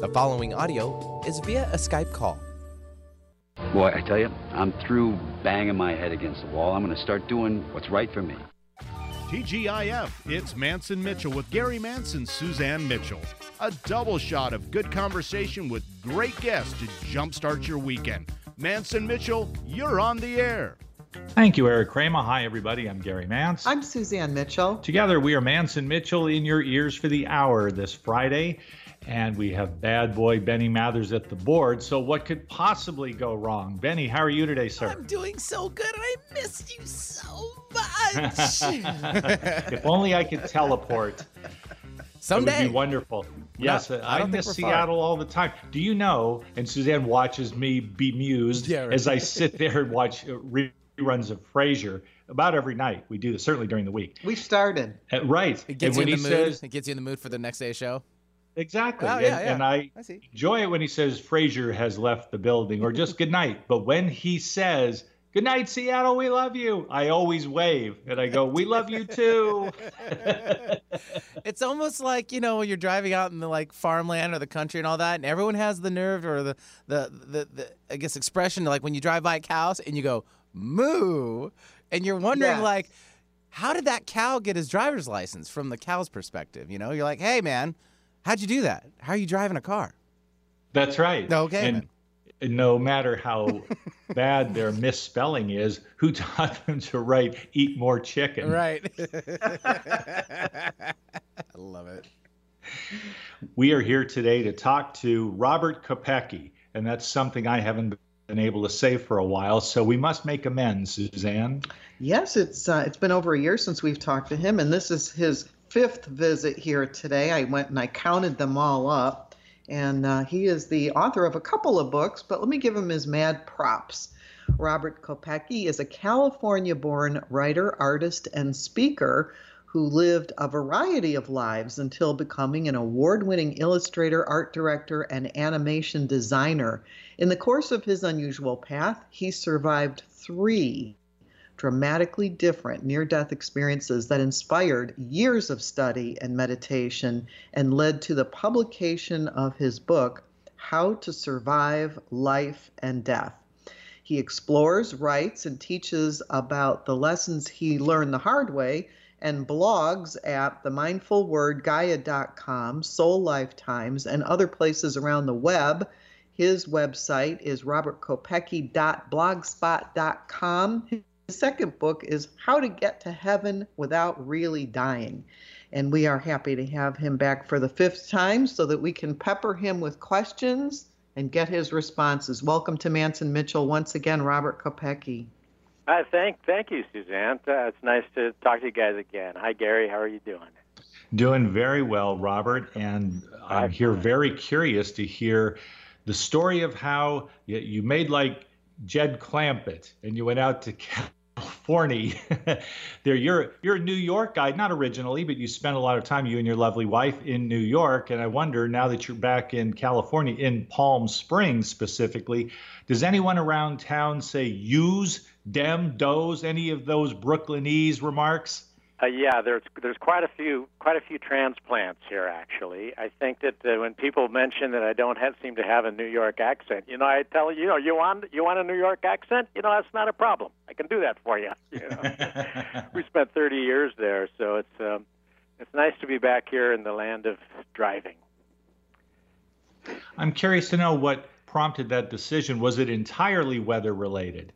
The following audio is via a Skype call. Boy, I tell you, I'm through banging my head against the wall. I'm going to start doing what's right for me. TGIF, it's Mantz and Mitchell with Gary Mantz and, Suzanne Mitchell. A double shot of good conversation with great guests to jumpstart your weekend. Mantz and Mitchell, you're on the air. Thank you, Eric Kramer. Hi, everybody. I'm Gary Mantz. I'm Suzanne Mitchell. Together, we are Mantz and Mitchell in your ears for the hour this Friday. And we have bad boy Benny Mathers at the board. So, what could possibly go wrong? Benny, how are you today, sir? I'm doing so good, I missed you so much. if only I could teleport. Someday. It would be wonderful. Yes, I I, don't miss we're Seattle all the time. Do you know? And Suzanne watches me bemused Yeah, right. as I sit there and watch uh, reruns of Frasier about every night. We do this certainly during the week. We started. Uh, right. It gets and you in the mood. says it gets you in the mood for the next day's show. Exactly, Oh, and, yeah, yeah. and I, I see. enjoy it when he says Frasier has left the building or just good night. But when he says good night, Seattle, we love you, I always wave and I go, we love you too. It's almost like you know when you're driving out in the like farmland or the country and all that, and everyone has the nerve or the the the, the I guess expression like when you drive by cows and you go moo, and you're wondering Yes. like, how did that cow get his driver's license from the cow's perspective? You know, you're like, hey man, how'd you do that? How are you driving a car? That's right. Okay, And no matter how bad their misspelling is, who taught them to write "eat more chicken"? Right. I love it. We are here today to talk to Robert Kopecky, and that's something I haven't been able to say for a while. So we must make amends, Suzanne. Yes, it's uh, it's been over a year since we've talked to him, and this is his fifth visit here today. I went and I counted them all up, and uh, he is the author of a couple of books. But let me give him his mad props. Robert Kopecky is a California-born writer, artist, and speaker who lived a variety of lives until becoming an award-winning illustrator, art director, and animation designer. In the course of his unusual path, he survived three dramatically different near death experiences that inspired years of study and meditation and led to the publication of his book, How to Survive Life and Death. He explores, writes, and teaches about the lessons he learned the hard way and blogs at themindfulwordgaia.com, Soul Lifetimes, and other places around the web. His website is robertkopecky.blogspot.com. His second book is How to Get to Heaven Without Really Dying. And we are happy to have him back for the fifth time so that we can pepper him with questions and get his responses. Welcome to Mantz and Mitchell once again, Robert Kopecky. Hi, thank thank you, Suzanne. Uh, it's nice to talk to you guys again. Hi, Gary. How are you doing? Doing very well, Robert, and I'm here very curious to hear the story of how you, you made like Jed Clampett and you went out to California. there, you're you're a New York guy, not originally, but you spent a lot of time, you and your lovely wife, in New York. And I wonder now that you're back in California, in Palm Springs specifically, does anyone around town say use, dem, doze, any of those Brooklynese remarks? Uh, yeah, there's there's quite a few quite a few transplants here. Actually, I think that uh, when people mention that I don't have, seem to have a New York accent, you know, I tell you, you know, you want you want a New York accent, you know, that's not a problem. I can do that for you. you know? we spent 30 years there, so it's um, it's nice to be back here in the land of driving. I'm curious to know what prompted that decision. Was it entirely weather related?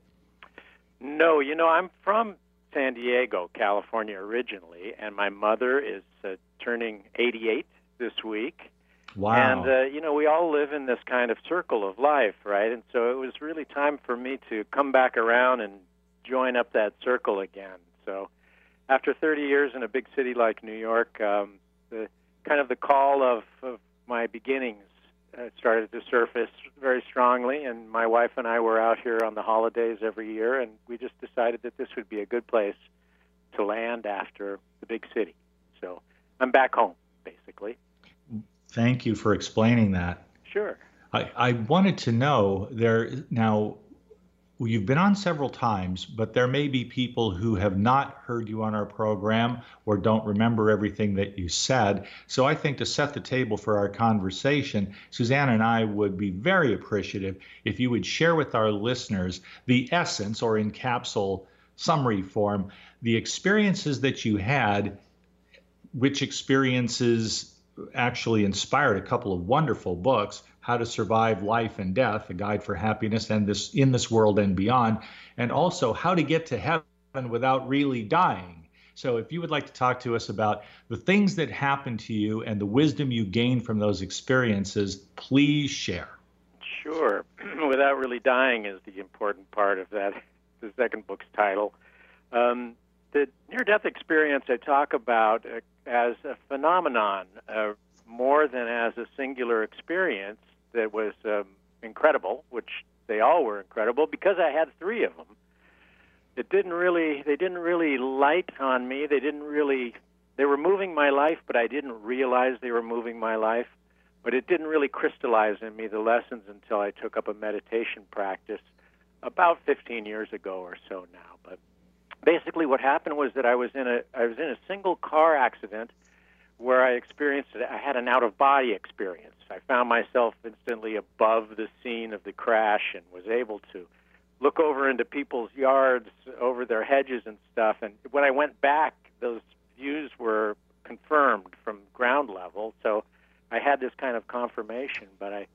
No, you know, I'm from San Diego, California originally, and my mother is uh, turning 88 this week. Wow. And, uh, you know, we all live in this kind of circle of life, right? And so it was really time for me to come back around and join up that circle again. So after 30 years in a big city like New York, um, the kind of the call of, of my beginnings uh, started to surface very strongly. And my wife and I were out here on the holidays every year, and we just decided that this would be a good place to land after the big city. So I'm back home, basically. Thank you for explaining that. Sure. I, I wanted to know there now you've been on several times, but there may be people who have not heard you on our program or don't remember everything that you said. So I think to set the table for our conversation, Suzanne and I would be very appreciative if you would share with our listeners the essence or in capsule summary form, the experiences that you had, which experiences actually inspired a couple of wonderful books how to survive life and death a guide for happiness and this in this world and beyond and also how to get to heaven without really dying. So if you would like to talk to us about the things that happened to you and the wisdom you gained from those experiences please share. Sure. Without really dying is the important part of that the second book's title. Um, the near death experience i talk about uh, as a phenomenon uh, more than as a singular experience that was um, incredible, which they all were incredible because I had three of them. It didn't really, they didn't really light on me. They didn't really, they were moving my life, but I didn't realize they were moving my life. But it didn't really crystallize in me the lessons until I took up a meditation practice about 15 years ago or so now. But basically, what happened was that I was in a, I was in a single car accident where I experienced it. I had an out of body experience. I found myself instantly above the scene of the crash and was able to look over into people's yards, over their hedges and stuff. And when I went back, those views were confirmed from ground level. So I had this kind of confirmation. But I,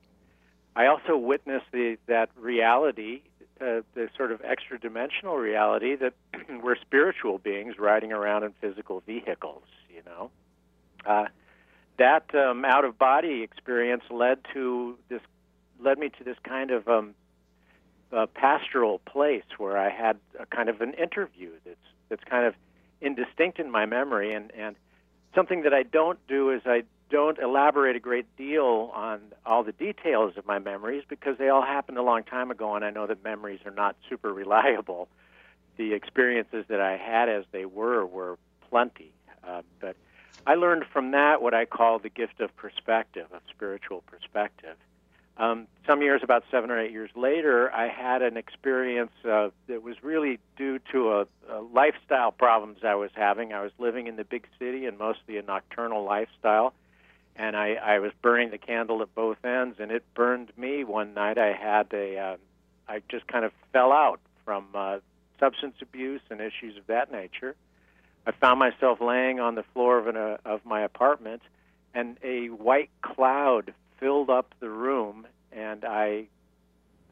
I also witnessed the that reality, uh, the sort of extra dimensional reality that we're spiritual beings riding around in physical vehicles. You know. Uh, that um, out of body experience led to this led me to this kind of um, uh, pastoral place where I had a kind of an interview that's that's kind of indistinct in my memory and and something that I don't do is I don't elaborate a great deal on all the details of my memories because they all happened a long time ago and I know that memories are not super reliable. The experiences that I had as they were were plenty, uh, but I learned from that what I call the gift of perspective, of spiritual perspective. Um, some years, about seven or eight years later, I had an experience uh, that was really due to a, a lifestyle problems I was having. I was living in the big city and mostly a nocturnal lifestyle, and I, I was burning the candle at both ends, and it burned me one night. I had a, uh, I just kind of fell out from uh, substance abuse and issues of that nature I found myself laying on the floor of, an, uh, of my apartment, and a white cloud filled up the room, and I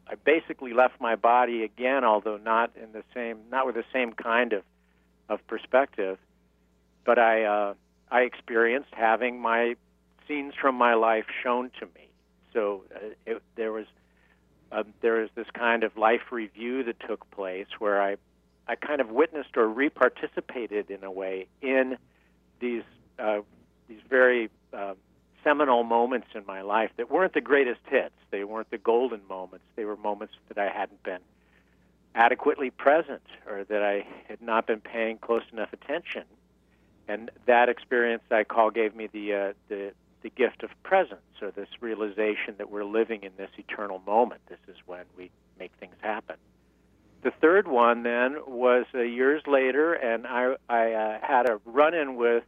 I basically left my body again, although not in the same, not with the same kind of of perspective. But I uh, I experienced having my scenes from my life shown to me. So uh, it, there was uh, there was this kind of life review that took place where I I kind of witnessed or reparticipated in a way in these uh, these very uh, seminal moments in my life that weren't the greatest hits. They weren't the golden moments. They were moments that I hadn't been adequately present or that I had not been paying close enough attention. And that experience I call gave me the uh, the the gift of presence or this realization that we're living in this eternal moment. This is when we make things happen the third one then was uh, years later, and I, I uh, had a run-in with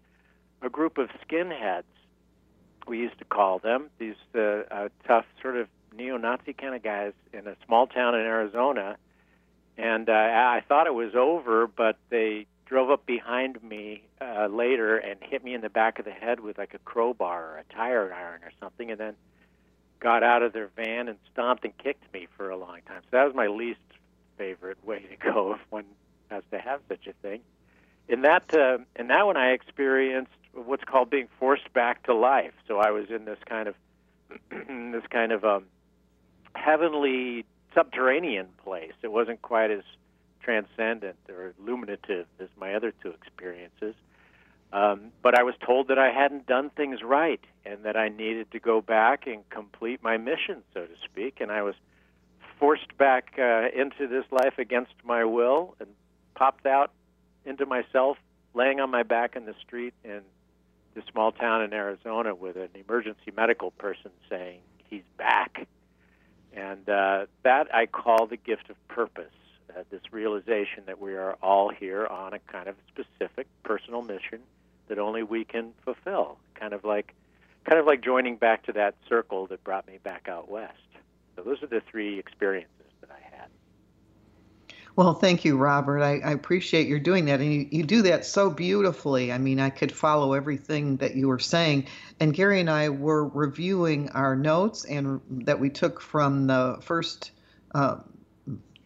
a group of skinheads. We used to call them these uh, uh, tough, sort of neo-Nazi kind of guys in a small town in Arizona. And uh, I thought it was over, but they drove up behind me uh, later and hit me in the back of the head with like a crowbar or a tire iron or something, and then got out of their van and stomped and kicked me for a long time. So that was my least favorite way to go if one has to have such a thing. In that, uh, in that one, I experienced what's called being forced back to life. So I was in this kind of this kind of um, heavenly subterranean place. It wasn't quite as transcendent or illuminative as my other two experiences. Um, but I was told that I hadn't done things right and that I needed to go back and complete my mission, so to speak. And I was forced back uh, into this life against my will and popped out into myself, laying on my back in the street in this small town in Arizona with an emergency medical person saying he's back. And uh, that I call the gift of purpose. Uh, this realization that we are all here on a kind of specific personal mission that only we can fulfill. Kind of like, kind of like joining back to that circle that brought me back out west. So those are the three experiences that I had. Well, thank you, Robert. I, I appreciate your doing that. And you, you do that so beautifully. I mean, I could follow everything that you were saying. And Gary and I were reviewing our notes and that we took from the first, uh,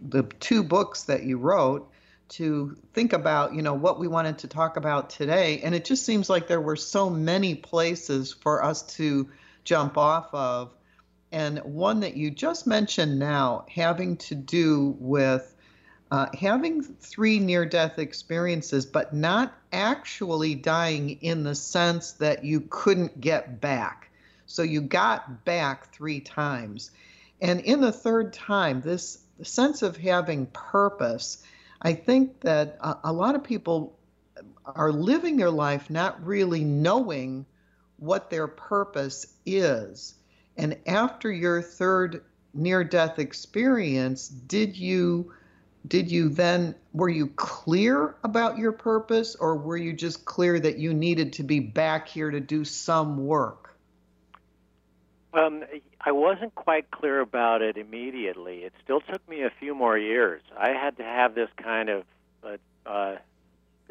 the two books that you wrote to think about, you know, what we wanted to talk about today. And it just seems like there were so many places for us to jump off of. And one that you just mentioned now having to do with uh, having three near death experiences, but not actually dying in the sense that you couldn't get back. So you got back three times. And in the third time, this sense of having purpose, I think that a, a lot of people are living their life not really knowing what their purpose is. And after your third near death experience, did you did you then were you clear about your purpose or were you just clear that you needed to be back here to do some work? Um, i wasn't quite clear about it immediately. It still took me a few more years. I had to have this kind of uh, uh,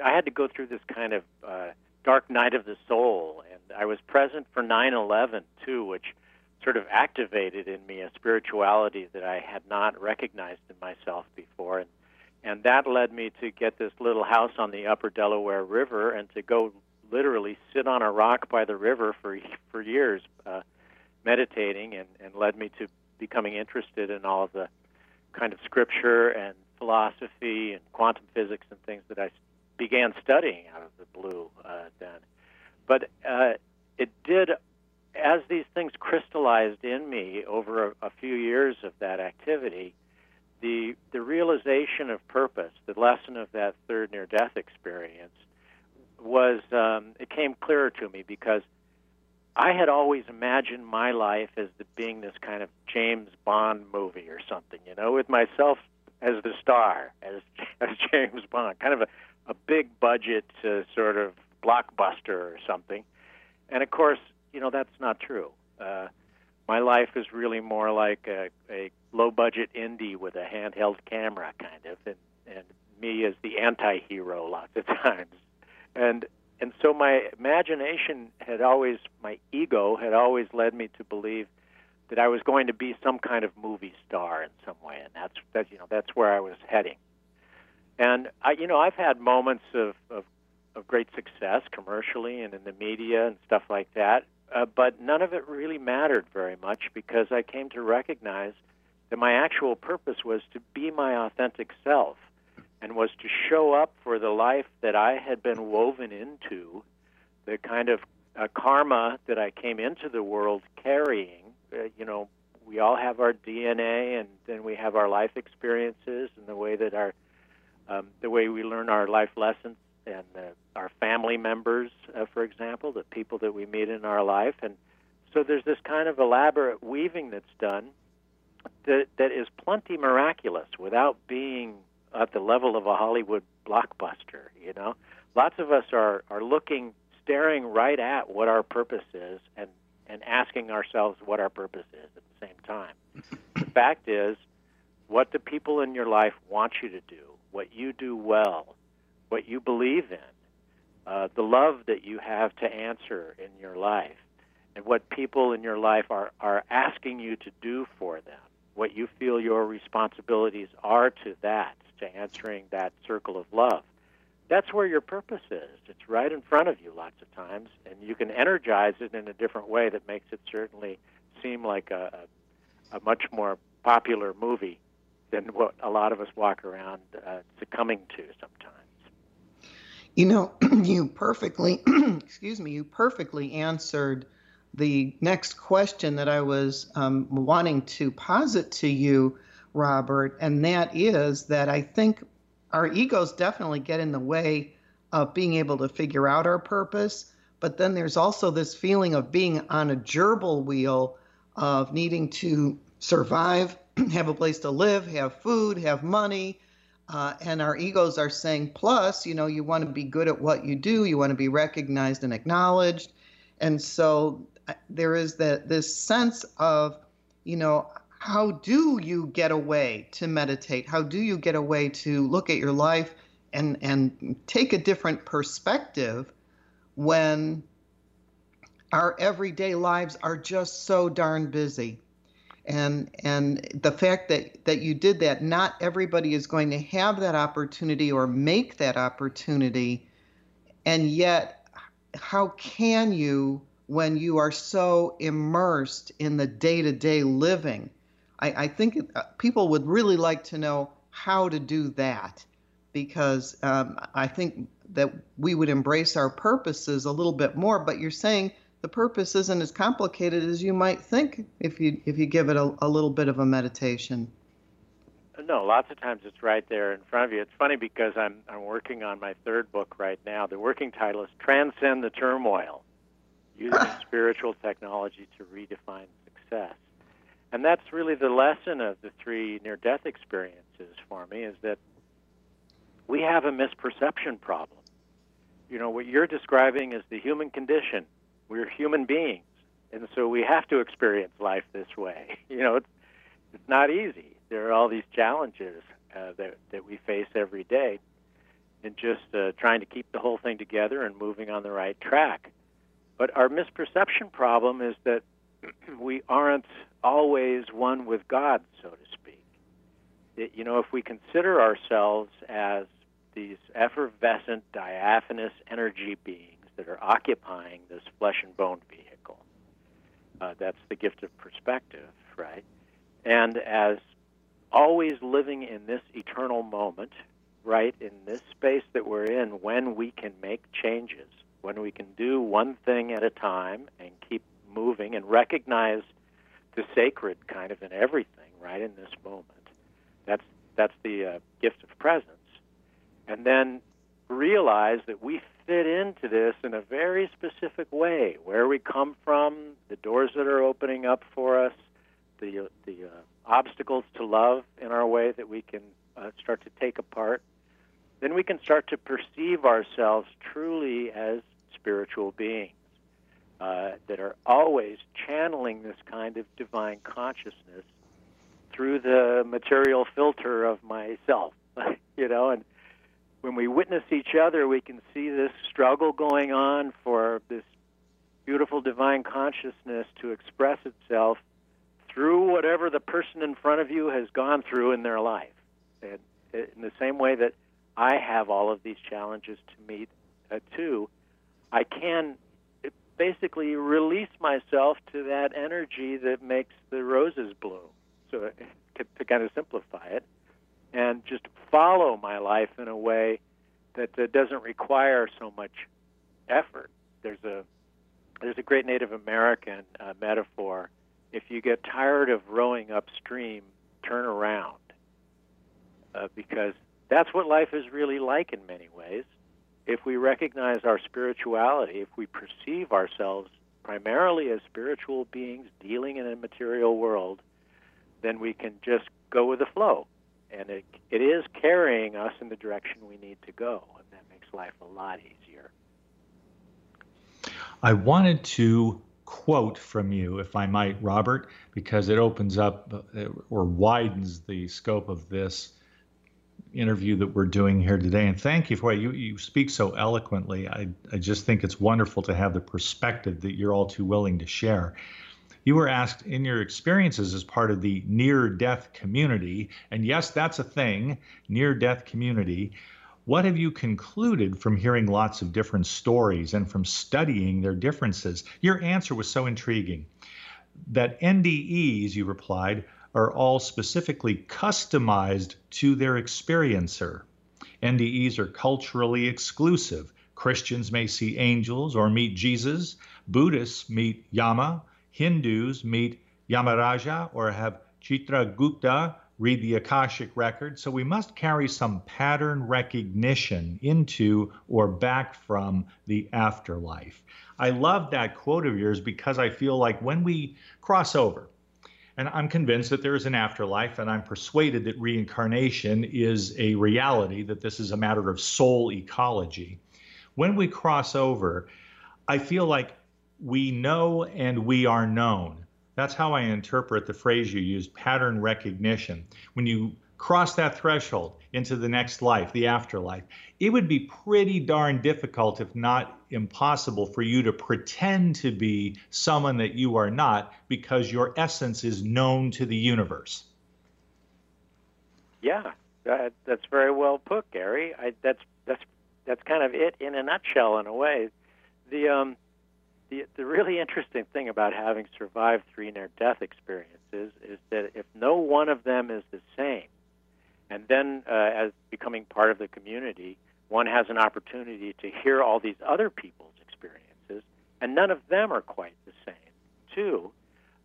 i had to go through this kind of uh, dark night of the soul. And i was present for 9-11 too which sort of activated in me a spirituality that I had not recognized in myself before, and and that led me to get this little house on the Upper Delaware River and to go literally sit on a rock by the river for for years, uh, meditating, and and led me to becoming interested in all of the kind of scripture and philosophy and quantum physics and things that I began studying out of the blue uh, then. But uh, it did as these things crystallized in me over a, a few years of that activity, the the realization of purpose, the lesson of that third near death experience, was um, it came clearer to me because I had always imagined my life as the, being this kind of James Bond movie or something, you know, with myself as the star, as as James Bond, kind of a, a big budget uh, sort of blockbuster or something. And of course, you know that's not true. Uh, my life is really more like a, a low budget indie with a handheld camera, kind of, and and me as the anti-hero lots of times, and and so my imagination had always, my ego had always led me to believe that I was going to be some kind of movie star in some way, and that's that you know that's where I was heading. And I, you know, I've had moments of, of of great success commercially and in the media and stuff like that. Uh, but none of it really mattered very much because I came to recognize that my actual purpose was to be my authentic self and was to show up for the life that I had been woven into, the kind of uh, karma that I came into the world carrying. Uh, you know, we all have our DNA, and then we have our life experiences and the way that our um, the way we learn our life lessons and uh, our family members, uh, for example, the people that we meet in our life, and so there's this kind of elaborate weaving that's done that that is plenty miraculous without being at the level of a Hollywood blockbuster. You know, lots of us are are looking, staring right at what our purpose is, and and asking ourselves what our purpose is at the same time. the fact is, what do people in your life want you to do? What you do well, what you believe in, uh, the love that you have to answer in your life, and what people in your life are, are asking you to do for them, what you feel your responsibilities are to that, to answering that circle of love. That's where your purpose is. It's right in front of you lots of times, and you can energize it in a different way that makes it certainly seem like a, a, a much more popular movie than what a lot of us walk around uh, succumbing to sometimes. You know, you perfectly, excuse me, you perfectly answered the next question that I was um, wanting to posit to you, Robert, and that is that I think our egos definitely get in the way of being able to figure out our purpose. But then there's also this feeling of being on a gerbil wheel of needing to survive, have a place to live, have food, have money. Uh, and our egos are saying, plus, you know, you want to be good at what you do, you want to be recognized and acknowledged. And so uh, there is that this sense of, you know, how do you get away to meditate? How do you get away to look at your life and and take a different perspective when our everyday lives are just so darn busy? And and the fact that that you did that not everybody is going to have that opportunity or make that opportunity. And yet how can you when you are so immersed in the day-to-day living? I, I think uh, people would really like to know how to do that because um, i think that we would embrace our purposes a little bit more but you're saying the purpose isn't as complicated as you might think if you if you give it a, a little bit of a meditation. No, lots of times it's right there in front of you. It's funny because I'm I'm working on my third book right now. The working title is Transcend the Turmoil: Using Spiritual Technology to Redefine Success. And that's really the lesson of the three near-death experiences for me is that we have a misperception problem. You know, what you're describing is the human condition we're human beings, and so we have to experience life this way. You know, it's, it's not easy. There are all these challenges uh, that that we face every day, and just uh, trying to keep the whole thing together and moving on the right track. But our misperception problem is that we aren't always one with God, so to speak. It, you know, if we consider ourselves as these effervescent, diaphanous energy beings that are occupying this flesh and bone vehicle. Uh, that's the gift of perspective, right? And as always living in this eternal moment, right, in this space that we're in, when we can make changes, when we can do one thing at a time and keep moving and recognize the sacred kind of in everything, right, in this moment. That's that's the uh, gift of presence. And then realize that we fit into this in a very specific way where we come from, the doors that are opening up for us, the, the uh, obstacles to love in our way that we can uh, start to take apart. Then we can start to perceive ourselves truly as spiritual beings uh, that are always channeling this kind of divine consciousness through the material filter of myself, you know, and when we witness each other, we can see this struggle going on for this beautiful divine consciousness to express itself through whatever the person in front of you has gone through in their life. And in the same way that I have all of these challenges to meet uh, too, I can basically release myself to that energy that makes the roses bloom. So to, to kind of simplify it, and just follow my life in a way that, that doesn't require so much effort. There's a there's a great Native American uh, metaphor. If you get tired of rowing upstream, turn around, uh, because that's what life is really like in many ways. If we recognize our spirituality, if we perceive ourselves primarily as spiritual beings dealing in a material world, then we can just go with the flow and it, it is carrying us in the direction we need to go, and that makes life a lot easier. I wanted to quote from you, if I might, Robert, because it opens up uh, or widens the scope of this interview that we're doing here today. And thank you for it. You, you speak so eloquently. I, I just think it's wonderful to have the perspective that you're all too willing to share. You were asked in your experiences as part of the near death community, and yes, that's a thing, near death community. What have you concluded from hearing lots of different stories and from studying their differences? Your answer was so intriguing that NDEs, you replied, are all specifically customized to their experiencer. NDEs are culturally exclusive. Christians may see angels or meet Jesus. Buddhists meet Yama. Hindus meet Yamaraja or have Chitragupta read the Akashic record. So we must carry some pattern recognition into or back from the afterlife. I love that quote of yours because I feel like when we cross over And I'm convinced that there is an afterlife, and I'm persuaded that reincarnation is a reality, that this is a matter of soul ecology. When we cross over, I feel like we know and we are known. That's how I interpret the phrase you used, pattern recognition. When you cross that threshold into the next life, the afterlife, it would be pretty darn difficult, if not impossible, for you to pretend to be someone that you are not because your essence is known to the universe. Yeah, that, that's very well put, Gary. I, that's that's that's kind of it in a nutshell, in a way. The um, the the really interesting thing about having survived three near-death experiences is that if no one of them is the same, and then, uh, as becoming part of the community, one has an opportunity to hear all these other people's experiences, and none of them are quite the same, too.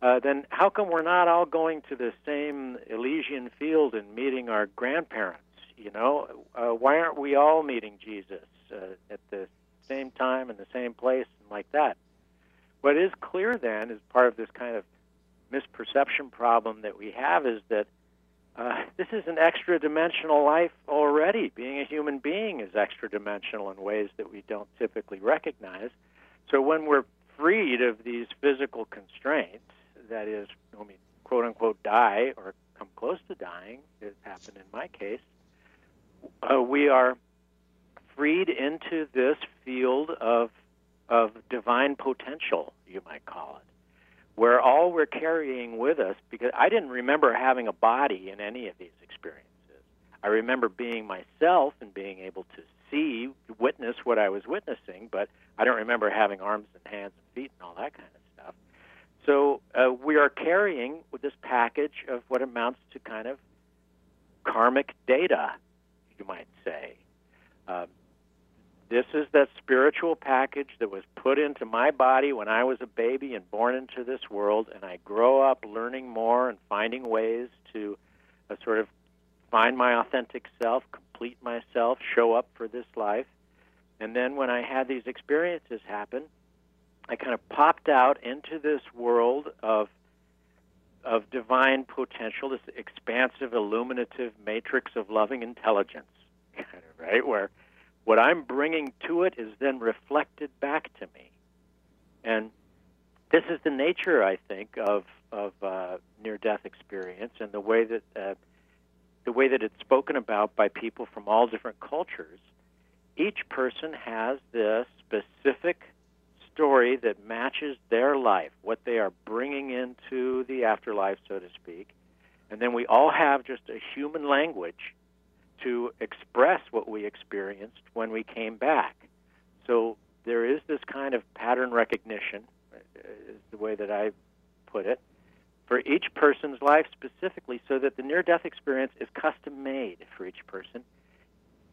Uh, then how come we're not all going to the same Elysian field and meeting our grandparents? You know, uh, why aren't we all meeting Jesus uh, at the same time in the same place and like that? What is clear then, is part of this kind of misperception problem that we have, is that uh, this is an extra dimensional life already. Being a human being is extra dimensional in ways that we don't typically recognize. So when we're freed of these physical constraints, that is, quote unquote die or come close to dying, it happened in my case, uh, we are freed into this field of of divine potential, you might call it where all we're carrying with us, because I didn't remember having a body in any of these experiences. I remember being myself and being able to see, witness what I was witnessing, but I don't remember having arms and hands and feet and all that kind of stuff. So uh, we are carrying with this package of what amounts to kind of karmic data, you might say. Uh, this is that spiritual package that was put into my body when I was a baby and born into this world, and I grow up learning more and finding ways to uh, sort of find my authentic self, complete myself, show up for this life. And then when I had these experiences happen, I kind of popped out into this world of of divine potential, this expansive, illuminative matrix of loving intelligence, right? Where what I'm bringing to it is then reflected back to me. And this is the nature, I think, of of uh, near-death experience, and the way that uh, the way that it's spoken about by people from all different cultures. Each person has this specific story that matches their life, what they are bringing into the afterlife, so to speak. And then we all have just a human language to express what we experienced when we came back. So there is this kind of pattern recognition, uh, is the way that I put it, for each person's life specifically, so that the near death experience is custom made for each person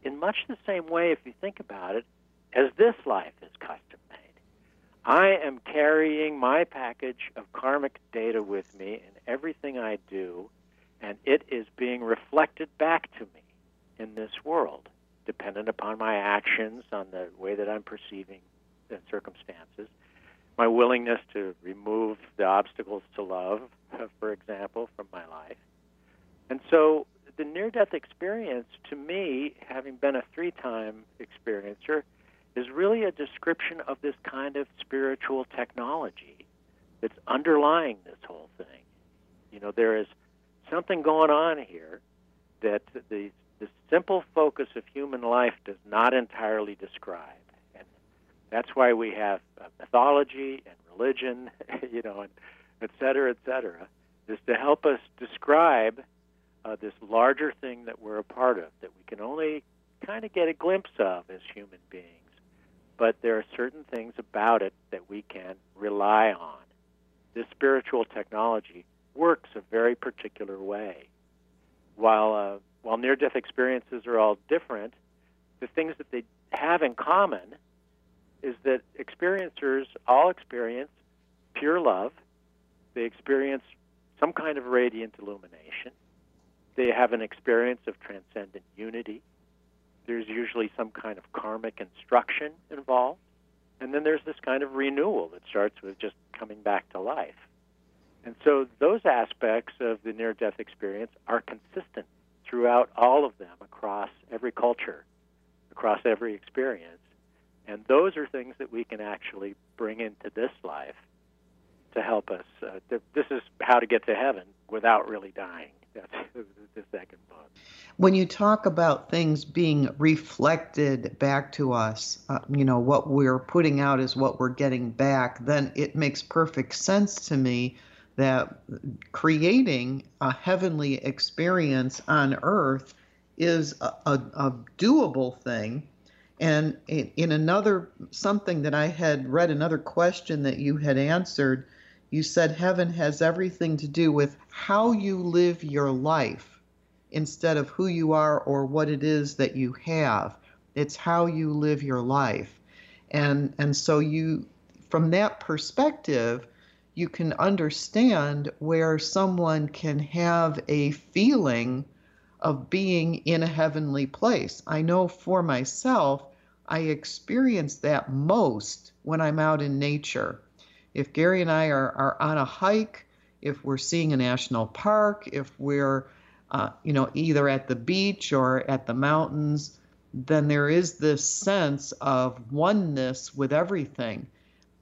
in much the same way, if you think about it, as this life is custom made. I am carrying my package of karmic data with me in everything I do, and it is being reflected back to me in this world, dependent upon my actions, on the way that I'm perceiving the circumstances, my willingness to remove the obstacles to love, for example, from my life. And so the near death experience, to me, having been a three time experiencer, is really a description of this kind of spiritual technology that's underlying this whole thing. You know, there is something going on here that the the simple focus of human life does not entirely describe. And that's why we have uh, mythology and religion, you know, and et cetera, et cetera, is to help us describe uh, this larger thing that we're a part of, that we can only kind of get a glimpse of as human beings. But there are certain things about it that we can rely on. This spiritual technology works a very particular way. While uh, while near death experiences are all different, the things that they have in common is that experiencers all experience pure love. They experience some kind of radiant illumination. They have an experience of transcendent unity. There's usually some kind of karmic instruction involved. And then there's this kind of renewal that starts with just coming back to life. And so those aspects of the near death experience are consistent throughout all of them across every culture, across every experience. And those are things that we can actually bring into this life to help us. Uh, th- this is how to get to heaven without really dying. That's the second book. When you talk about things being reflected back to us, uh, you know, what we're putting out is what we're getting back, then it makes perfect sense to me that creating a heavenly experience on earth is a, a, a doable thing. And in another, something that I had read, another question that you had answered, you said heaven has everything to do with how you live your life instead of who you are or what it is that you have. It's how you live your life. And, and so you, from that perspective, you can understand where someone can have a feeling of being in a heavenly place. I know for myself, I experience that most when I'm out in nature. If Gary and I are, are on a hike, if we're seeing a national park, if we're uh, you know either at the beach or at the mountains, then there is this sense of oneness with everything,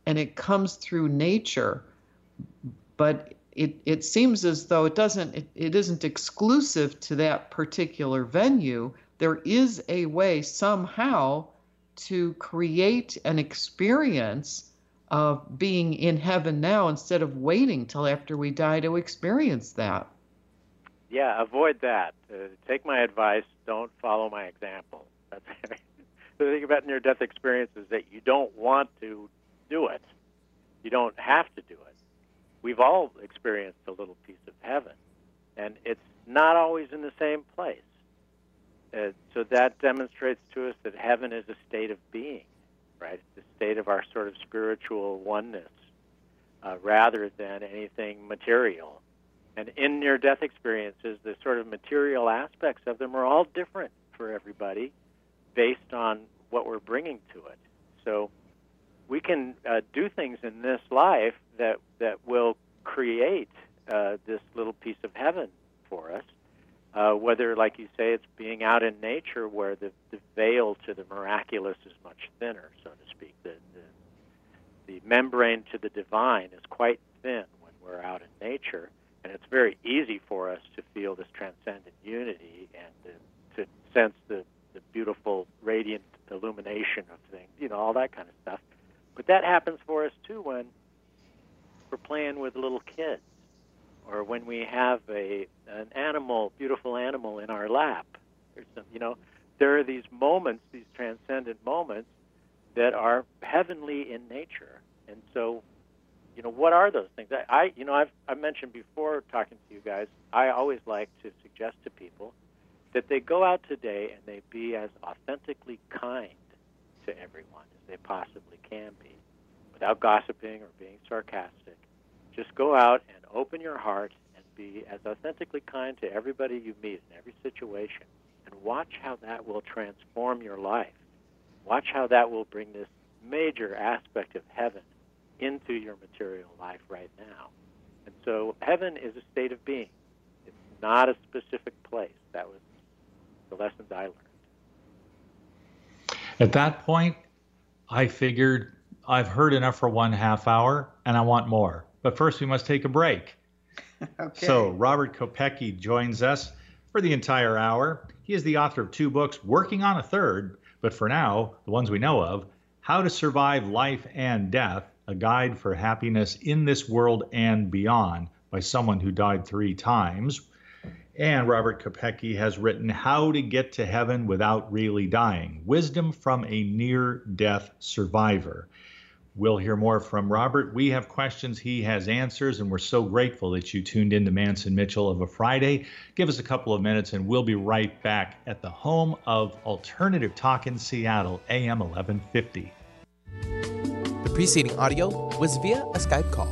and it comes through nature but it, it seems as though it doesn't it, it isn't exclusive to that particular venue. There is a way somehow to create an experience of being in heaven now instead of waiting till after we die to experience that. Yeah avoid that. Uh, take my advice. Don't follow my example. The thing about near death experience is that you don't want to do it. You don't have to do it we've all experienced a little piece of heaven, and it's not always in the same place. Uh, so that demonstrates to us that heaven is a state of being, right? It's a state of our sort of spiritual oneness uh, rather than anything material. And in near death experiences, the sort of material aspects of them are all different for everybody based on what we're bringing to it. So we can uh, do things in this life that that will create uh, this little piece of heaven for us. Uh, whether, like you say, it's being out in nature where the, the veil to the miraculous is much thinner, so to speak. The, the, the membrane to the divine is quite thin when we're out in nature, and it's very easy for us to feel this transcendent unity and to, to sense the, the beautiful, radiant illumination of things, you know, all that kind of stuff. But that happens for us too when we're playing with little kids, or when we have a an animal, beautiful animal in our lap. There's some, you know, there are these moments, these transcendent moments that are heavenly in nature. And so, you know, what are those things? I, I you know, I've I mentioned before talking to you guys. I always like to suggest to people that they go out today and they be as authentically kind to everyone as they possibly can be, without gossiping or being sarcastic. Just go out and open your heart and be as authentically kind to everybody you meet in every situation, and watch how that will transform your life. Watch how that will bring this major aspect of heaven into your material life right now. And so, heaven is a state of being. It's not a specific place. That was the lessons I learned. At that point, I figured I've heard enough for one half hour and I want more. But first, we must take a break. okay. So, Robert Kopecky joins us for the entire hour. He is the author of two books, working on a third, but for now, the ones we know of How to Survive Life and Death A Guide for Happiness in This World and Beyond by someone who died three times. And Robert Kopecky has written How to Get to Heaven Without Really Dying Wisdom from a Near Death Survivor. We'll hear more from Robert. We have questions, he has answers, and we're so grateful that you tuned in to Mantz and Mitchell of a Friday. Give us a couple of minutes, and we'll be right back at the home of Alternative Talk in Seattle, AM 1150. The preceding audio was via a Skype call.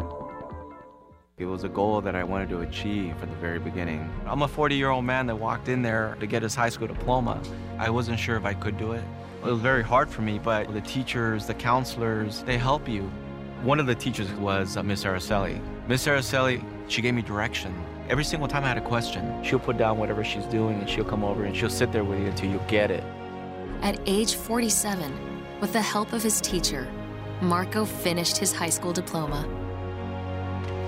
It was a goal that I wanted to achieve from the very beginning. I'm a 40 year old man that walked in there to get his high school diploma. I wasn't sure if I could do it. It was very hard for me, but the teachers, the counselors, they help you. One of the teachers was uh, Miss Araceli. Miss Araceli, she gave me direction. Every single time I had a question, she'll put down whatever she's doing and she'll come over and she'll sit there with you until you get it. At age 47, with the help of his teacher, Marco finished his high school diploma.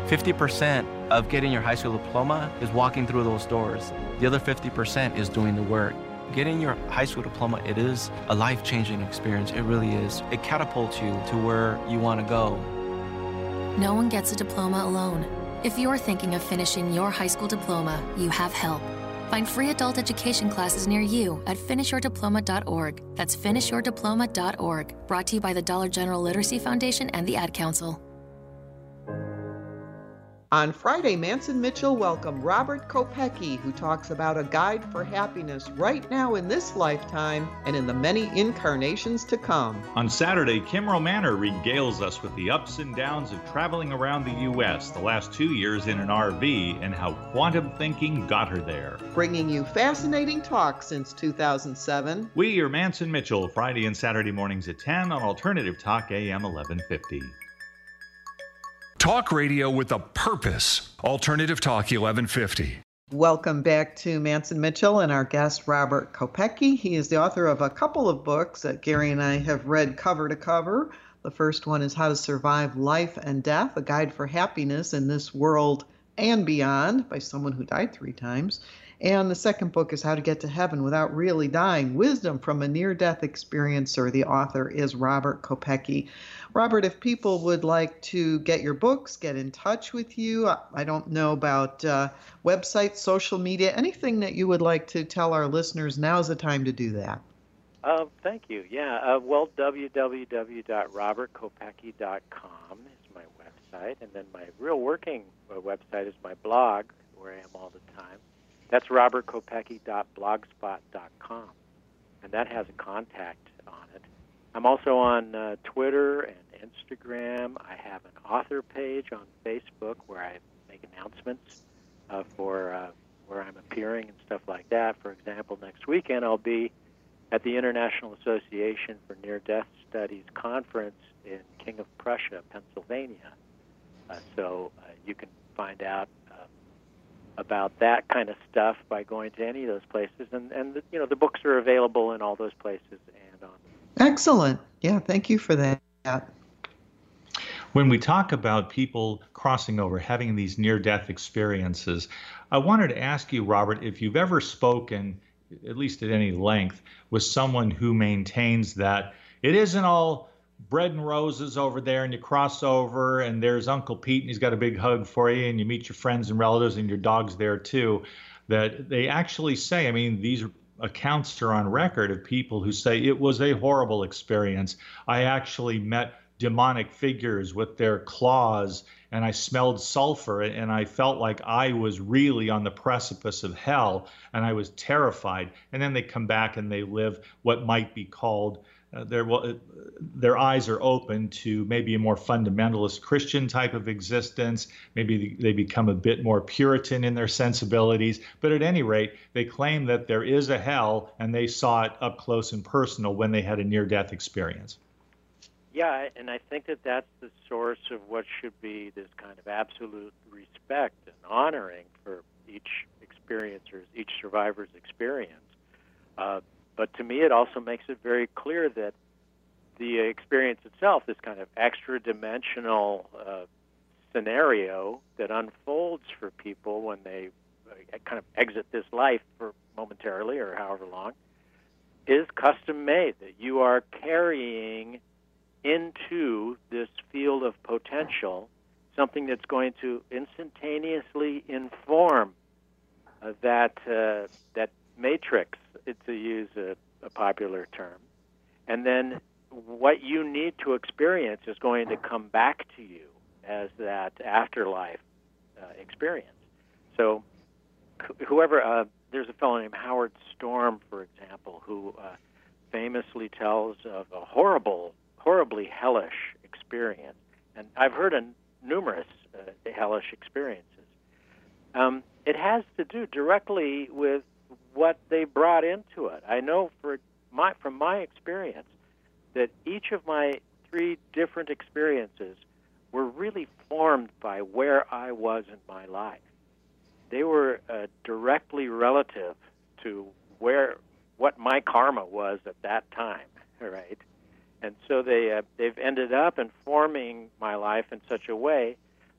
50% of getting your high school diploma is walking through those doors. The other 50% is doing the work. Getting your high school diploma, it is a life-changing experience. It really is. It catapults you to where you want to go. No one gets a diploma alone. If you're thinking of finishing your high school diploma, you have help. Find free adult education classes near you at finishyourdiploma.org. That's finishyourdiploma.org. Brought to you by the Dollar General Literacy Foundation and the Ad Council. On Friday, Mantz and Mitchell welcomed Robert Kopecky, who talks about a guide for happiness right now in this lifetime and in the many incarnations to come. On Saturday, Kim Romaner regales us with the ups and downs of traveling around the U.S. the last two years in an RV and how quantum thinking got her there. Bringing you fascinating talk since 2007. We are Mantz and Mitchell, Friday and Saturday mornings at 10 on Alternative Talk AM 1150. Talk radio with a purpose. Alternative Talk 1150. Welcome back to Mantz and Mitchell and our guest Robert Kopecky. He is the author of a couple of books that Gary and I have read cover to cover. The first one is How to Survive Life and Death, a guide for happiness in this world and beyond by someone who died three times. And the second book is How to Get to Heaven Without Really Dying Wisdom from a Near Death Experiencer. The author is Robert Kopecky. Robert, if people would like to get your books, get in touch with you, I don't know about uh, websites, social media, anything that you would like to tell our listeners, now's the time to do that. Uh, thank you. Yeah, uh, well, www.robertkopecky.com is my website, and then my real working uh, website is my blog, where I am all the time. That's robertkopecky.blogspot.com, and that has a contact on it. I'm also on uh, Twitter and Instagram. I have an author page on Facebook where I make announcements uh, for uh, where I'm appearing and stuff like that. For example, next weekend I'll be at the International Association for Near Death Studies conference in King of Prussia, Pennsylvania. Uh, so uh, you can find out uh, about that kind of stuff by going to any of those places, and and the, you know the books are available in all those places. Excellent. Yeah, thank you for that. When we talk about people crossing over, having these near death experiences, I wanted to ask you, Robert, if you've ever spoken, at least at any length, with someone who maintains that it isn't all bread and roses over there and you cross over and there's Uncle Pete and he's got a big hug for you and you meet your friends and relatives and your dog's there too. That they actually say, I mean, these accounts are on record of people who say it was a horrible experience. I actually met demonic figures with their claws and I smelled sulfur and I felt like I was really on the precipice of hell and I was terrified. And then they come back and they live what might be called uh, their their eyes are open to maybe a more fundamentalist Christian type of existence. Maybe they become a bit more Puritan in their sensibilities. But at any rate, they claim that there is a hell and they saw it up close and personal when they had a near death experience. Yeah, and I think that that's the source of what should be this kind of absolute respect and honoring for each experiencer's, each survivor's experience. Uh, but to me, it also makes it very clear that the experience itself, this kind of extra dimensional uh, scenario that unfolds for people when they uh, kind of exit this life for momentarily or however long is custom made that you are carrying into this field of potential something that's going to instantaneously inform uh, that uh, that matrix to use a, a popular term and then what you need to experience is going to come back to you as that afterlife uh, experience. So, whoever, uh, there's a fellow named Howard Storm, for example, who uh, famously tells of a horrible, horribly hellish experience. And I've heard numerous uh, hellish experiences. Um, it has to do directly with what they brought into it. I know for my, from my experience that each of my three different experiences were really formed by where I was in my life. They were uh, directly relative to where what my karma was at that time, right? And so they uh, they've ended up informing my life in such a way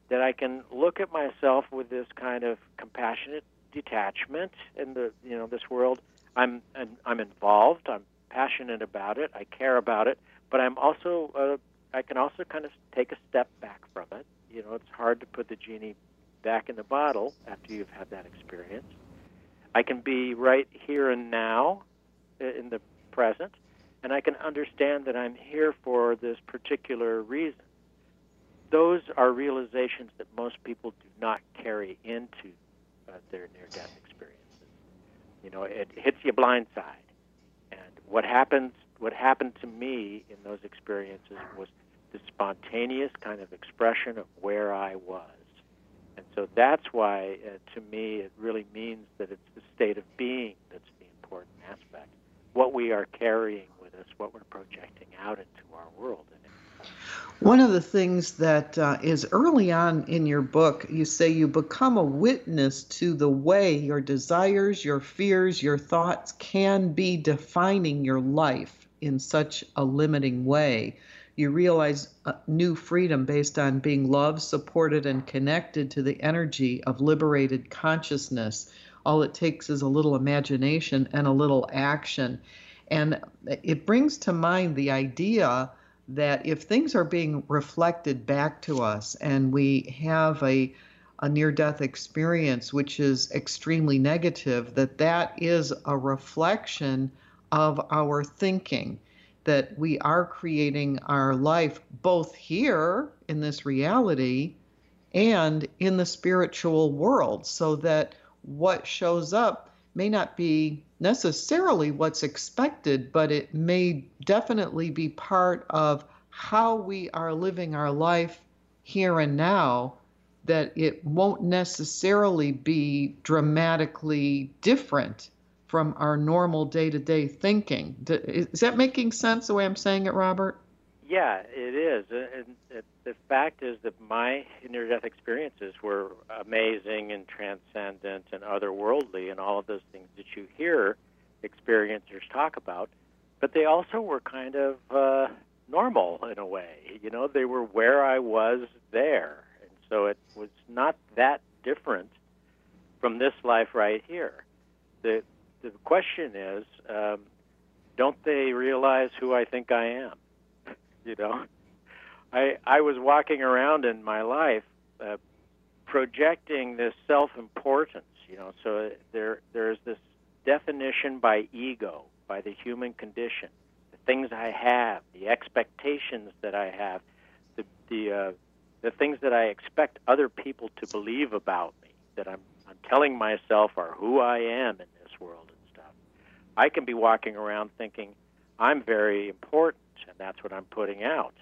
that I can look at myself with this kind of compassionate detachment in the you know this world. I'm and I'm involved. I'm passionate about it. I care about it, but I'm also uh, I can also kind of take a step back from it. You know, it's hard to put the genie back in the bottle after you've had that experience. I can be right here and now in the present, and I can understand that I'm here for this particular reason. Those are realizations that most people do not carry into uh, their near death experiences. You know, it hits you blindside. And what happens what happened to me in those experiences was the spontaneous kind of expression of where I was. And so that's why, uh, to me, it really means that it's the state of being that's the important aspect. What we are carrying with us, what we're projecting out into our world. One of the things that uh, is early on in your book, you say you become a witness to the way your desires, your fears, your thoughts can be defining your life in such a limiting way you realize new freedom based on being loved, supported, and connected to the energy of liberated consciousness. All it takes is a little imagination and a little action. And it brings to mind the idea that if things are being reflected back to us and we have a a near death experience which is extremely negative that that is a reflection of our thinking that we are creating our life both here in this reality and in the spiritual world so that what shows up may not be necessarily what's expected, but it may definitely be part of how we are living our life here and now, that it won't necessarily be dramatically different from our normal day to day thinking. Is that making sense the way I'm saying it, Robert? Yeah, it is. And the fact is that my near death experiences were amazing and transcendent and otherworldly and all of those things that you hear experiencers talk about. But they also were kind of uh, normal in a way. You know, they were where I was there. And so it was not that different from this life right here. The the question is, um, don't they realize who I think I am? You know, I I was walking around in my life uh, projecting this self-importance. You know, so there there's this definition by ego, by the human condition, the things I have, the expectations that I have, the the uh, the things that I expect other people to believe about me, that I'm I'm telling myself are who I am in this world. And stuff. I can be walking around thinking I'm very important and that's what I'm putting out.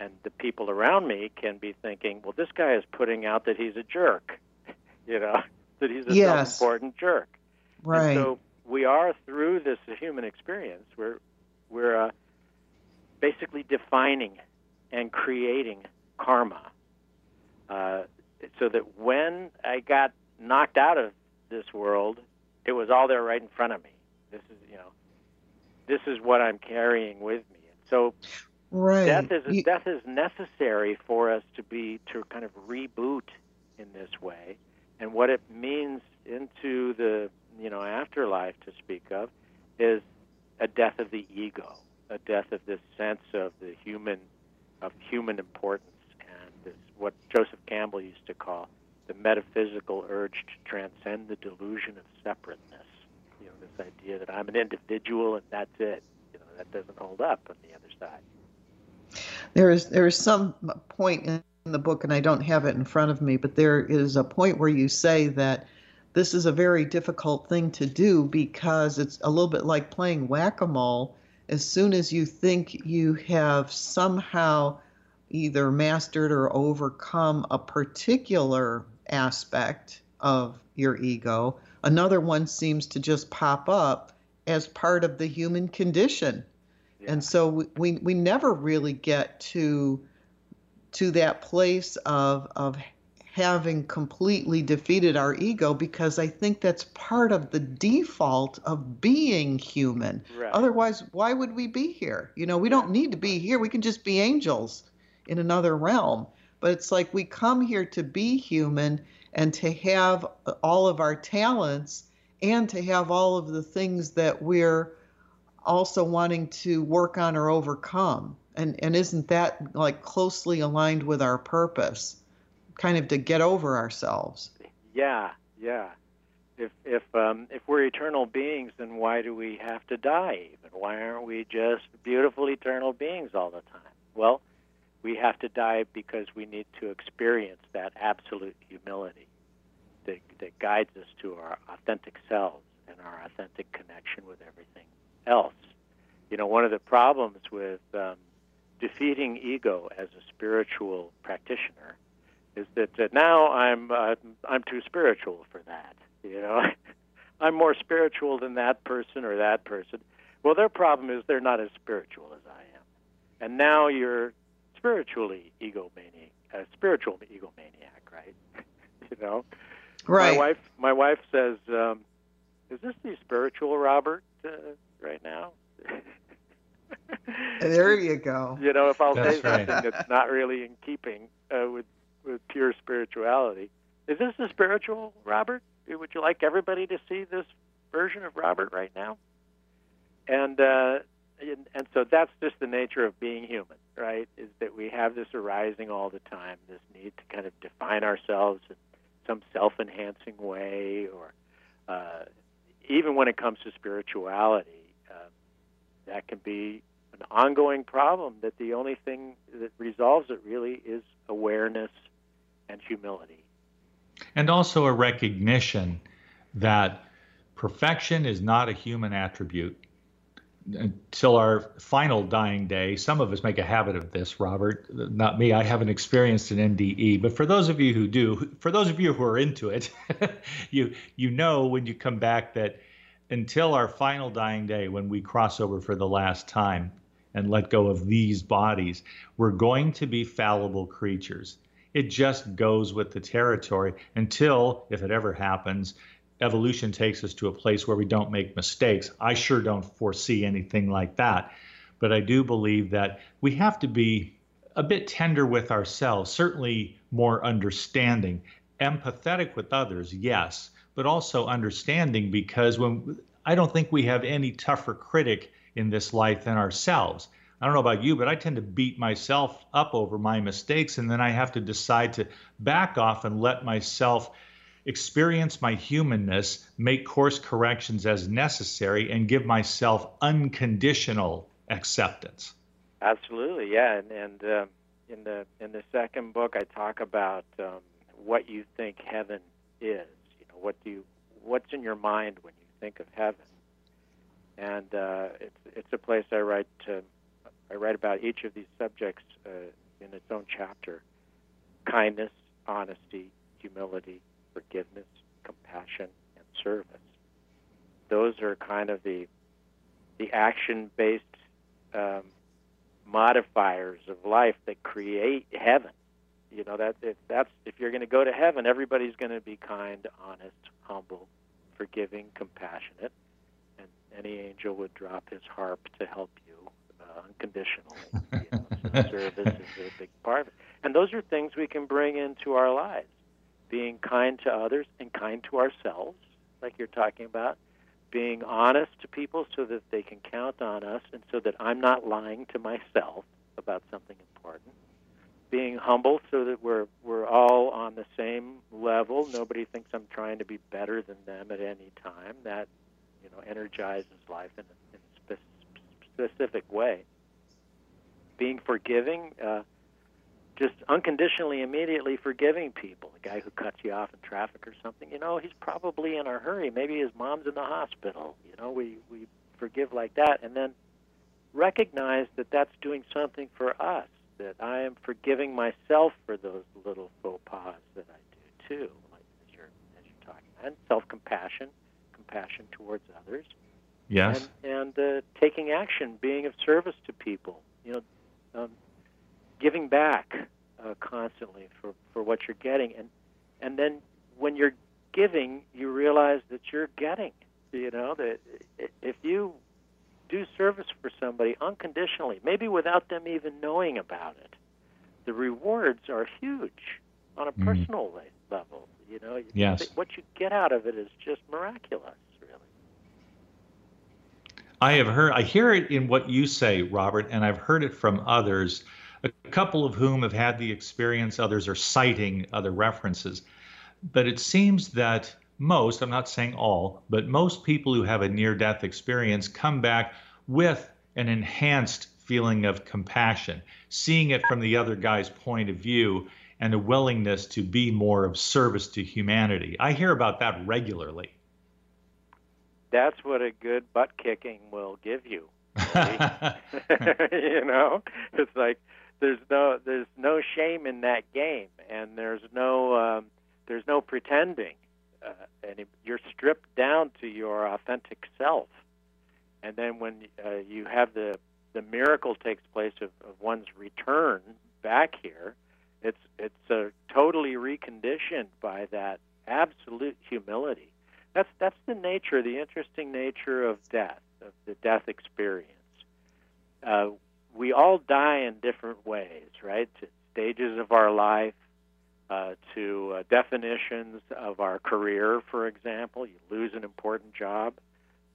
And the people around me can be thinking, well, this guy is putting out that he's a jerk, you know, that he's a yes. self-important jerk. Right. And so we are through this human experience. We're we're uh, basically defining and creating karma, uh, so that when I got knocked out of this world, it was all there right in front of me. This is, you know, this is what I'm carrying with me. So Right. Death is You- death is necessary for us to be to kind of reboot in this way, and what it means into the you know afterlife to speak of is a death of the ego, a death of this sense of the human of human importance, and this what Joseph Campbell used to call the metaphysical urge to transcend the delusion of separateness. You know, this idea that I'm an individual and that's it. That doesn't hold up on the other side. There is there is some point in the book, and I don't have it in front of me, but there is a point where you say that this is a very difficult thing to do because it's a little bit like playing whack-a-mole. As soon as you think you have somehow either mastered or overcome a particular aspect of your ego, another one seems to just pop up as part of the human condition. And so we, we, we never really get to to that place of of having completely defeated our ego because I think that's part of the default of being human. Right. Otherwise, why would we be here? You know, we don't need to be here. We can just be angels in another realm. But it's like we come here to be human and to have all of our talents and to have all of the things that we're also wanting to work on or overcome. And and isn't that like closely aligned with our purpose? Kind of to get over ourselves. Yeah, yeah. If if um, if we're eternal beings, then why do we have to die? Even why aren't we just beautiful eternal beings all the time? Well, we have to die because we need to experience that absolute humility that that guides us to our authentic selves and our authentic connection with everything else. You know, one of the problems with um, defeating ego as a spiritual practitioner is that uh, now I'm uh, I'm too spiritual for that. You know, I'm more spiritual than that person or that person. Well, their problem is they're not as spiritual as I am, and now you're spiritually egomaniac, uh, spiritual egomaniac, right? you know, Right. My wife, my wife says, um, "Is this the spiritual Robert uh, right now?" There you go. you know, if I'll say That's right. something that's not really in keeping uh, with with pure spirituality, is this the spiritual Robert? Would you like everybody to see this version of Robert right now? And uh, and, and so that's just the nature of being human, right? Is that we have this arising all the time, this need to kind of define ourselves in some self-enhancing way, or uh, even when it comes to spirituality, uh, that can be an ongoing problem. That the only thing that resolves it really is awareness and humility. And also a recognition that perfection is not a human attribute. Until our final dying day, some of us make a habit of this, Robert. Not me. I haven't experienced an NDE, but for those of you who do, for those of you who are into it, you you know when you come back that until our final dying day, when we cross over for the last time and let go of these bodies, we're going to be fallible creatures. It just goes with the territory until, if it ever happens, evolution takes us to a place where we don't make mistakes. I sure don't foresee anything like that. But I do believe that we have to be a bit tender with ourselves, certainly more understanding, empathetic with others, yes, but also understanding because when I don't think we have any tougher critic in this life than ourselves. I don't know about you, but I tend to beat myself up over my mistakes, and then I have to decide to back off and let myself experience my humanness, make course corrections as necessary, and give myself unconditional acceptance. Absolutely, yeah. And, and uh, in the in the second book, I talk about um, what you think heaven is. What do you what's in your mind when you think of heaven? And uh, it's it's a place I write to, I write about each of these subjects uh, in its own chapter: kindness, honesty, humility, forgiveness, compassion, and service. Those are kind of the the action-based um, modifiers of life that create heaven. You know that if that's if you're going to go to heaven, everybody's going to be kind, honest, humble, forgiving, compassionate, and any angel would drop his harp to help you uh, unconditionally. You know, so service is a big part of it. And those are things we can bring into our lives. Being kind to others and kind to ourselves, like you're talking about. Being honest to people so that they can count on us and so that I'm not lying to myself about something important. Being humble so that we're we're all on the same level. Nobody thinks I'm trying to be better than them at any time. That you know energizes life in a, in a spe- specific way. Being forgiving, uh, just unconditionally, immediately forgiving people. The guy who cuts you off in traffic or something, you know, he's probably in a hurry. Maybe his mom's in the hospital. You know, we we forgive like that, and then recognize that that's doing something for us. That I am forgiving myself for those little faux pas that I do too, like as you're as you're talking, and self-compassion, compassion towards others. Yes. And, and uh, taking action, being of service to people. You know, um, giving back uh, constantly for, for what you're getting, and and then when you're giving, you realize that you're getting. You know that if you do service for somebody unconditionally, maybe without them even knowing about it, the rewards are huge on a Mhm. personal le- level. You know, Yes. what you get out of it is just miraculous. Really. I have heard, I hear it in what you say, Robert, and I've heard it from others, a couple of whom have had the experience, others are citing other references. But it seems that most, I'm not saying all, but most people who have a near death experience come back with an enhanced feeling of compassion, seeing it from the other guy's point of view and a willingness to be more of service to humanity. I hear about that regularly. That's what a good butt kicking will give you. you know, it's like there's no there's no shame in that game, and there's no um, there's no pretending, uh, and you're stripped down to your authentic self. And then when uh, you have the the miracle takes place of, of one's return back here, it's it's uh, totally reconditioned by that absolute humility. That's that's the nature, the interesting nature of death, of the death experience. Uh, we all die in different ways, right? Stages of our life, uh, to uh, definitions of our career, for example. You lose an important job,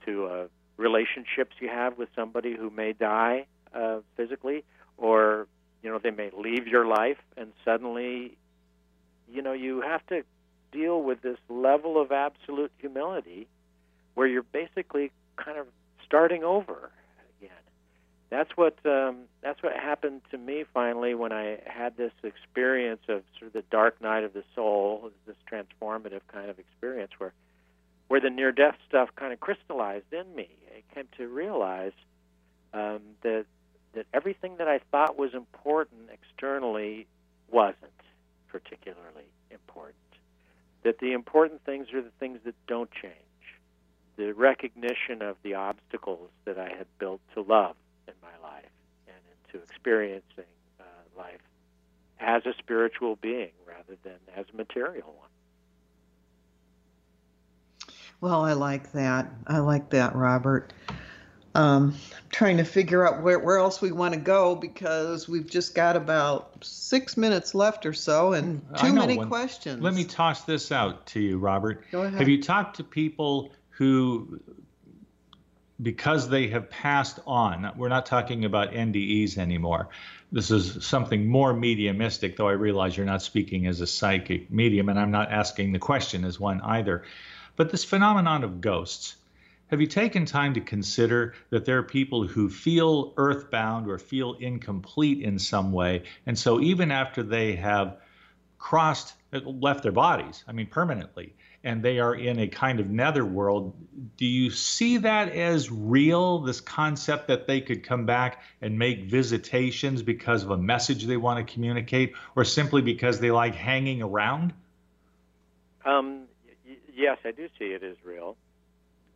to uh, relationships you have with somebody who may die uh, physically, or you know they may leave your life, and suddenly, you know, you have to deal with this level of absolute humility where you're basically kind of starting over. That's what um, that's what happened to me finally when I had this experience of sort of the dark night of the soul, this transformative kind of experience where where the near death stuff kind of crystallized in me. I came to realize um, that that everything that I thought was important externally wasn't particularly important that the important things are the things that don't change. The recognition of the obstacles that I had built to love and into experiencing uh, life as a spiritual being rather than as a material one. Well, I like that. I like that, Robert. Um, I'm trying to figure out where, where else we want to go because we've just got about six minutes left or so and too many one. questions. Let me toss this out to you, Robert. Go ahead. Have you talked to people who, because they have passed on, we're not talking about NDEs anymore. This is something more mediumistic, though I realize you're not speaking as a psychic medium, and I'm not asking the question as one either. But this phenomenon of ghosts, have you taken time to consider that there are people who feel earthbound or feel incomplete in some way? And so even after they have crossed, left their bodies, I mean, permanently, and they are in a kind of netherworld, do you see that as real, this concept that they could come back and make visitations because of a message they want to communicate, or simply because they like hanging around? Um, y- yes, I do see it as real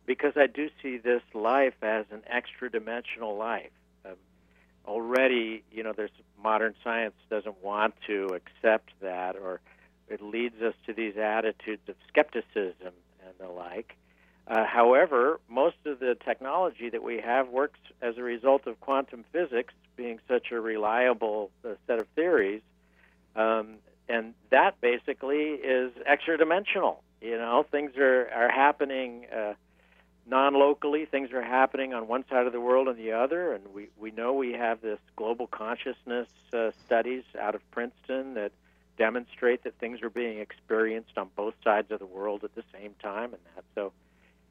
because I do see this life as an extra dimensional life. Um, already, you know, there's modern science doesn't want to accept that, or it leads us to these attitudes of skepticism and the like. Uh, however, most of the technology that we have works as a result of quantum physics being such a reliable uh, set of theories, um, and that basically is extra dimensional. You know, things are are happening uh, non-locally. Things are happening on one side of the world and the other, and we we know we have this global consciousness uh, studies out of Princeton that demonstrate that things are being experienced on both sides of the world at the same time, and that so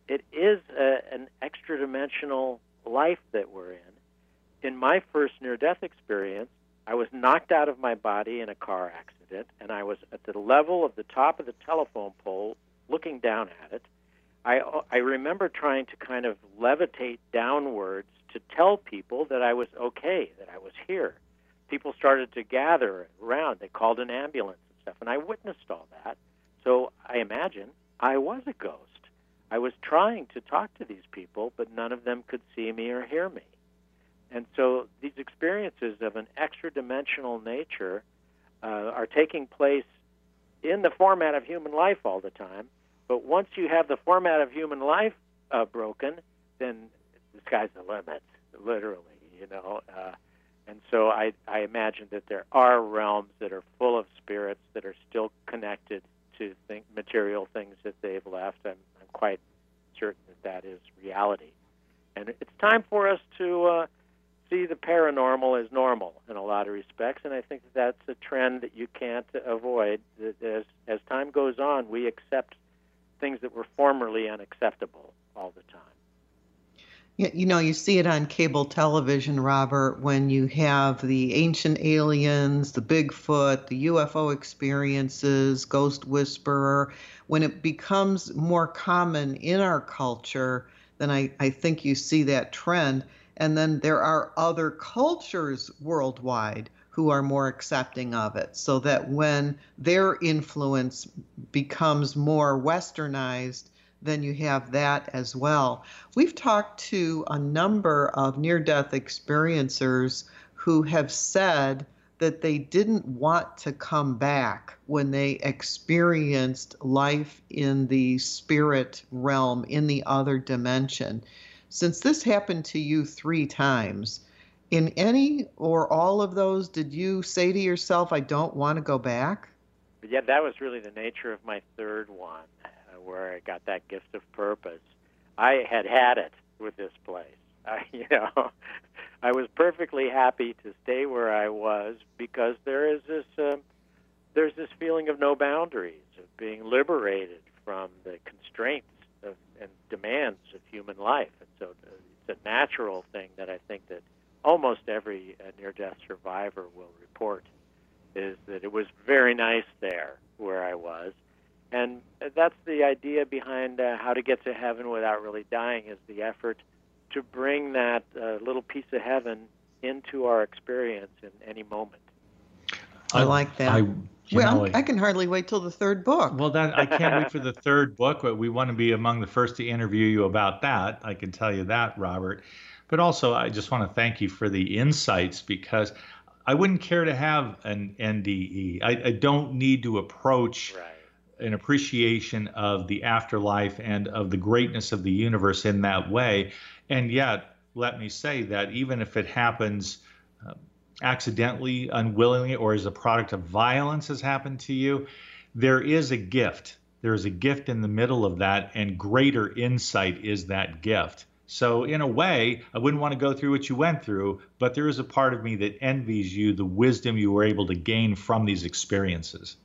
it is a, an extra dimensional life that we're in. In my first near death experience, I was knocked out of my body in a car accident, and I was at the level of the top of the telephone pole looking down at it. I, I remember trying to kind of levitate downwards to tell people that I was okay, that I was here. People started to gather around. They called an ambulance and stuff, and I witnessed all that. So I imagine I was a ghost. I was trying to talk to these people, but none of them could see me or hear me. And so these experiences of an extra dimensional nature uh, are taking place in the format of human life all the time. But once you have the format of human life uh, broken, then the sky's the limit, literally, you know. Uh, and so I, I imagine that there are realms that are full of spirits that are still connected to think, material things that they've left. I'm, I'm quite certain that that is reality. And it's time for us to uh, see the paranormal as normal in a lot of respects, and I think that that's a trend that you can't avoid. As as time goes on, we accept things that were formerly unacceptable all the time. You know, you see it on cable television, Robert, when you have the ancient aliens, the Bigfoot, the UFO experiences, Ghost Whisperer. When it becomes more common in our culture, then I, I think you see that trend. And then there are other cultures worldwide who are more accepting of it, so that when their influence becomes more westernized, then you have that as well. We've talked to a number of near death experiencers who have said that they didn't want to come back when they experienced life in the spirit realm, in the other dimension. Since this happened to you three times, in any or all of those, did you say to yourself, I don't want to go back? Yeah, that was really the nature of my third one where I got that gift of purpose. I had had it with this place. I, you know, I was perfectly happy to stay where I was because there is this uh, there's this feeling of no boundaries, of being liberated from the constraints of, and demands of human life, and so uh, it's a natural thing that I think that almost every uh, near-death survivor will report is that it was very nice there where I was and that's the idea behind uh, how to get to heaven without really dying is the effort to bring that uh, little piece of heaven into our experience in any moment. I like that. I, well, know, I can hardly wait till the third book. Well, that I can't wait for the third book. But we want to be among the first to interview you about that. I can tell you that, Robert. But also, I just want to thank you for the insights because I wouldn't care to have an NDE. I, I don't need to approach. Right an appreciation of the afterlife and of the greatness of the universe in that way. And yet, let me say that even if it happens uh, accidentally, unwillingly, or as a product of violence has happened to you, there is a gift. There is a gift in the middle of that, and greater insight is that gift. So, in a way, I wouldn't want to go through what you went through, but there is a part of me that envies you the wisdom you were able to gain from these experiences.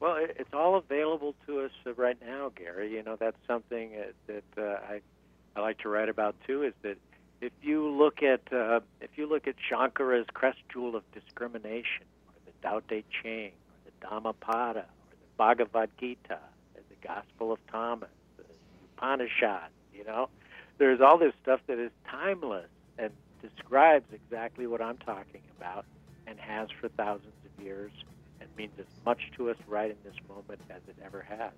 Well, it's all available to us right now, Gary. You know, that's something that uh, I I like to write about too. Is that if you look at uh, if you look at Shankara's crest jewel of discrimination, or the Tao Te Ching, or the Dhammapada, or the Bhagavad Gita, or the Gospel of Thomas, the Upanishad, you know, there's all this stuff that is timeless and describes exactly what I'm talking about, and has for thousands of years means as much to us right in this moment as it ever has.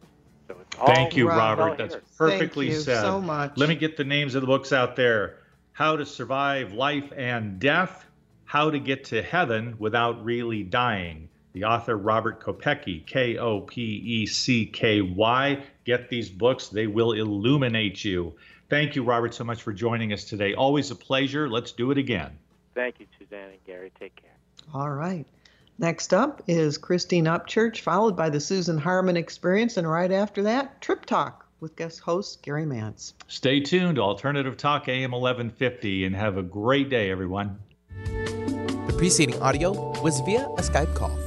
So it's all Thank you, Robert. That's here. perfectly Thank you said. so much. Let me get the names of the books out there. How to Survive Life and Death, How to Get to Heaven Without Really Dying, the author Robert Kopecky, K O P E C K Y. Get these books, they will illuminate you. Thank you, Robert, so much for joining us today. Always a pleasure. Let's do it again. Thank you, Suzanne and Gary. Take care. All right. Next up is Christine Upchurch, followed by the Susan Harmon Experience, and right after that, Trip Talk with guest host Gary Mantz. Stay tuned to Alternative Talk AM 1150 and have a great day, everyone. The preceding audio was via a Skype call.